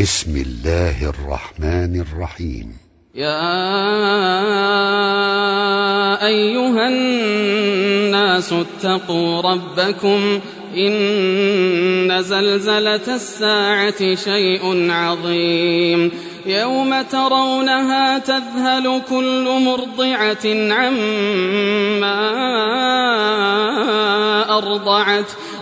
بسم الله الرحمن الرحيم. يا أيها الناس اتقوا ربكم إن زلزلة الساعة شيء عظيم. يوم ترونها تذهل كل مرضعة عما أرضعت.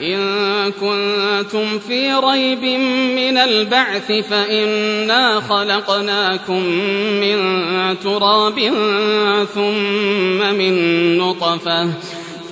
إن كنتم في ريب من البعث فإنا خلقناكم من تراب ثم من نطفة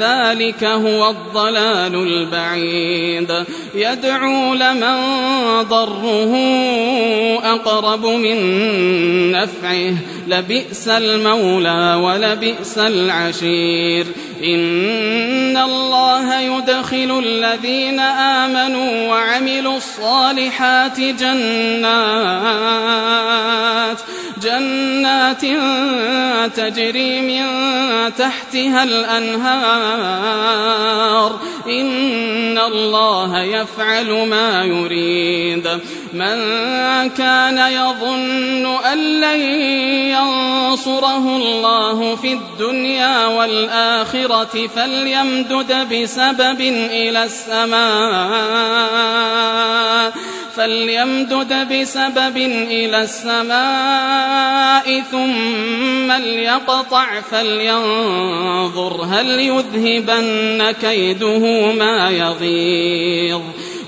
ذلك هو الضلال البعيد. يدعو لمن ضره أقرب من نفعه. لبئس المولى ولبئس العشير. إن الله يدخل الذين آمنوا وعملوا الصالحات جنات جنات تجري من تحتها الأنهار. إن الله يفعل ما يريد. من كان يظن أن لن ينصره الله في الدنيا والآخرة فليمدد بسبب إلى السماء. فليمدد بسبب إلى السماء ثم ليقطع فلينظر هل يذهبن كيده ما يغيظ.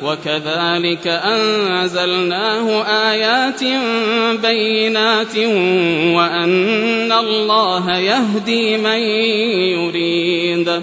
وكذلك أنزلناه آيات بينات وأن الله يهدي من يريد.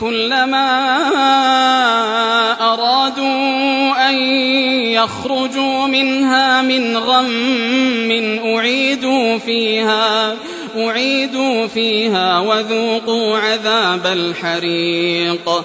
كلما أرادوا أن يخرجوا منها من غم أعيدوا فيها أعيدوا فيها وذوقوا عذاب الحريق.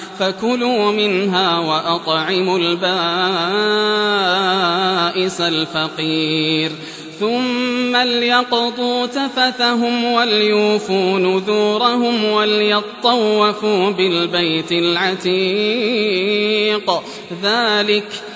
فكلوا منها وأطعموا البائس الفقير. ثم ليقضوا تفثهم وليوفوا نذورهم وليطوفوا بالبيت العتيق. ذلك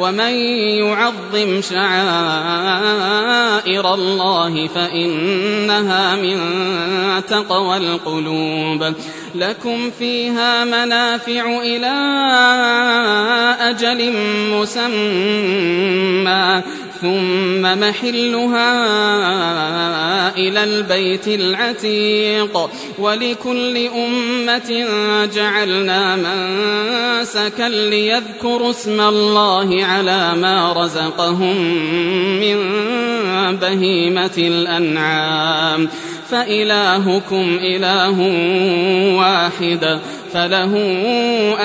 ومن يعظم شعائر الله فإنها من تقوى القلوب. لكم فيها منافع إلى أجل مسمى. ثم محلها إلى البيت العتيق. ولكل أمة جعلنا منسكا ليذكروا اسم الله على ما رزقهم من بهيمة الأنعام. فإلهكم إله واحد فله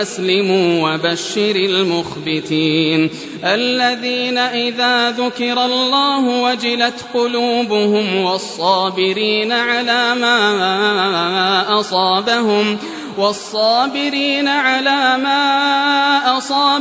أسلموا وبشر المخبتين. الذين إذا ذكر الله وجلت قلوبهم والصابرين على ما أصابهم والصابرين على ما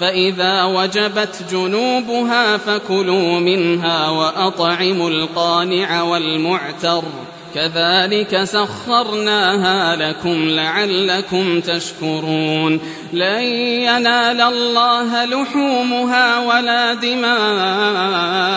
فإذا وجبت جنوبها فكلوا منها وأطعموا القانع والمعتر. كذلك سخرناها لكم لعلكم تشكرون. لن ينال الله لحومها ولا دماؤها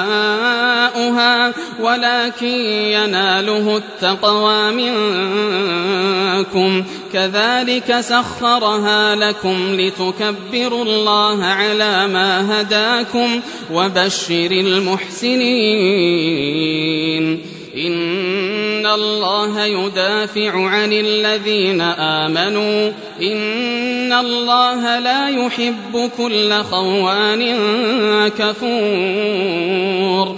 ولكن يناله التقوى منكم. كذلك سخرها لكم لتكبروا الله على ما هداكم وبشر المحسنين. إن الله يدافع عن الذين آمنوا. إن الله لا يحب كل خوان كفور.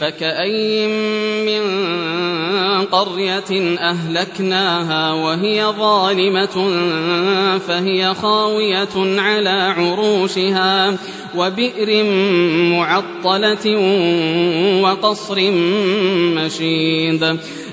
فكأي من قرية أهلكناها وهي ظالمة فهي خاوية على عروشها وبئر معطلة وقصر مشيد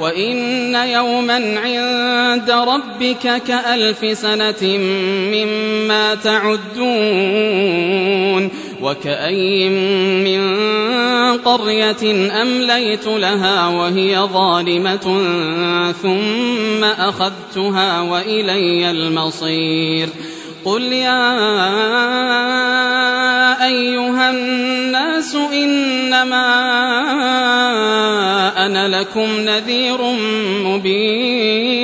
وإن يوما عند ربك كألف سنة مما تعدون وكأي من قرية أمليت لها وهي ظالمة ثم أخذتها وإلي المصير قل يا أيها الناس إنما أنا لكم نذير مبين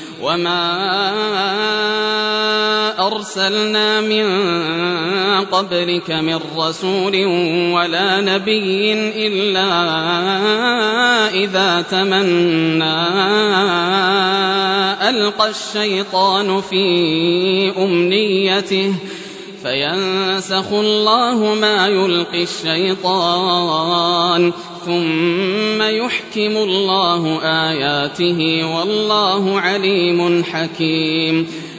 وما أرسلنا من قبلك من رسول ولا نبي إلا إذا تمنى ألقى الشيطان في أمنيته فينسخ الله ما يلقي الشيطان ثم يحكم الله آياته والله عليم حكيم.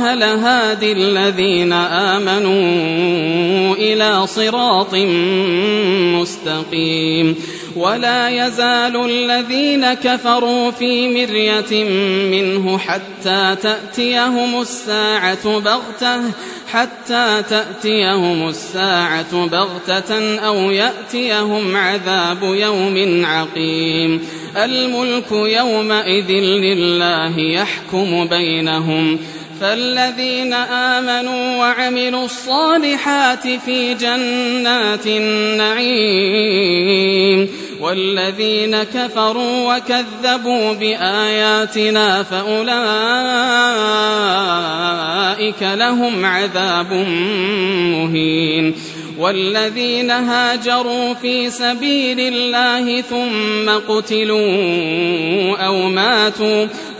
الله لهادي الذين آمنوا إلى صراط مستقيم ولا يزال الذين كفروا في مرية منه حتى تأتيهم الساعة بغتة حتى تأتيهم الساعة بغتة أو يأتيهم عذاب يوم عقيم. الملك يومئذ لله يحكم بينهم. فالذين آمنوا وعملوا الصالحات في جنات النعيم والذين كفروا وكذبوا بآياتنا فأولئك لهم عذاب مهين والذين هاجروا في سبيل الله ثم قتلوا أو ماتوا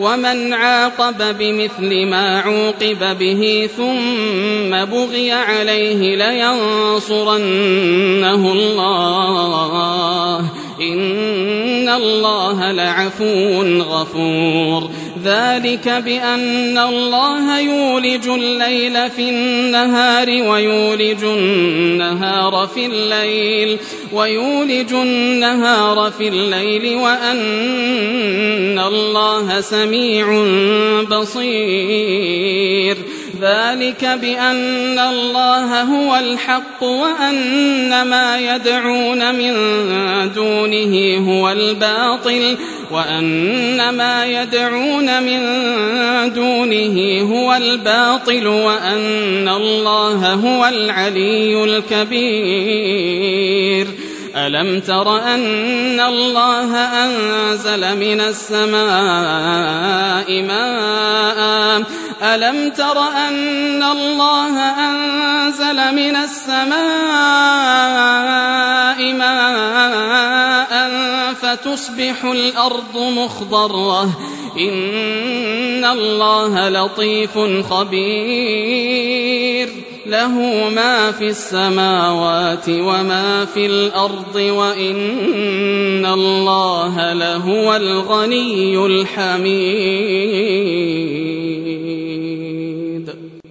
ومن عاقب بمثل ما عوقب به ثم بغي عليه لينصرنه الله. إن الله لعفو غفور. ذلك بأن الله يولج الليل في النهار ويولج النهار في الليل ويولج النهار في الليل وأن الله سميع بصير ذلك بأن الله هو الحق وأن ما يدعون من دونه هو الباطل وأن ما يدعون من دونه هو الباطل وأن الله هو العلي الكبير ألم تر أن الله أنزل من السماء ماء؟ ألم تر أن الله أنزل من السماء ماء فتصبح الأرض مخضرة. إن الله لطيف خبير. له ما في السماوات وما في الأرض وإن الله لهو الغني الحميد.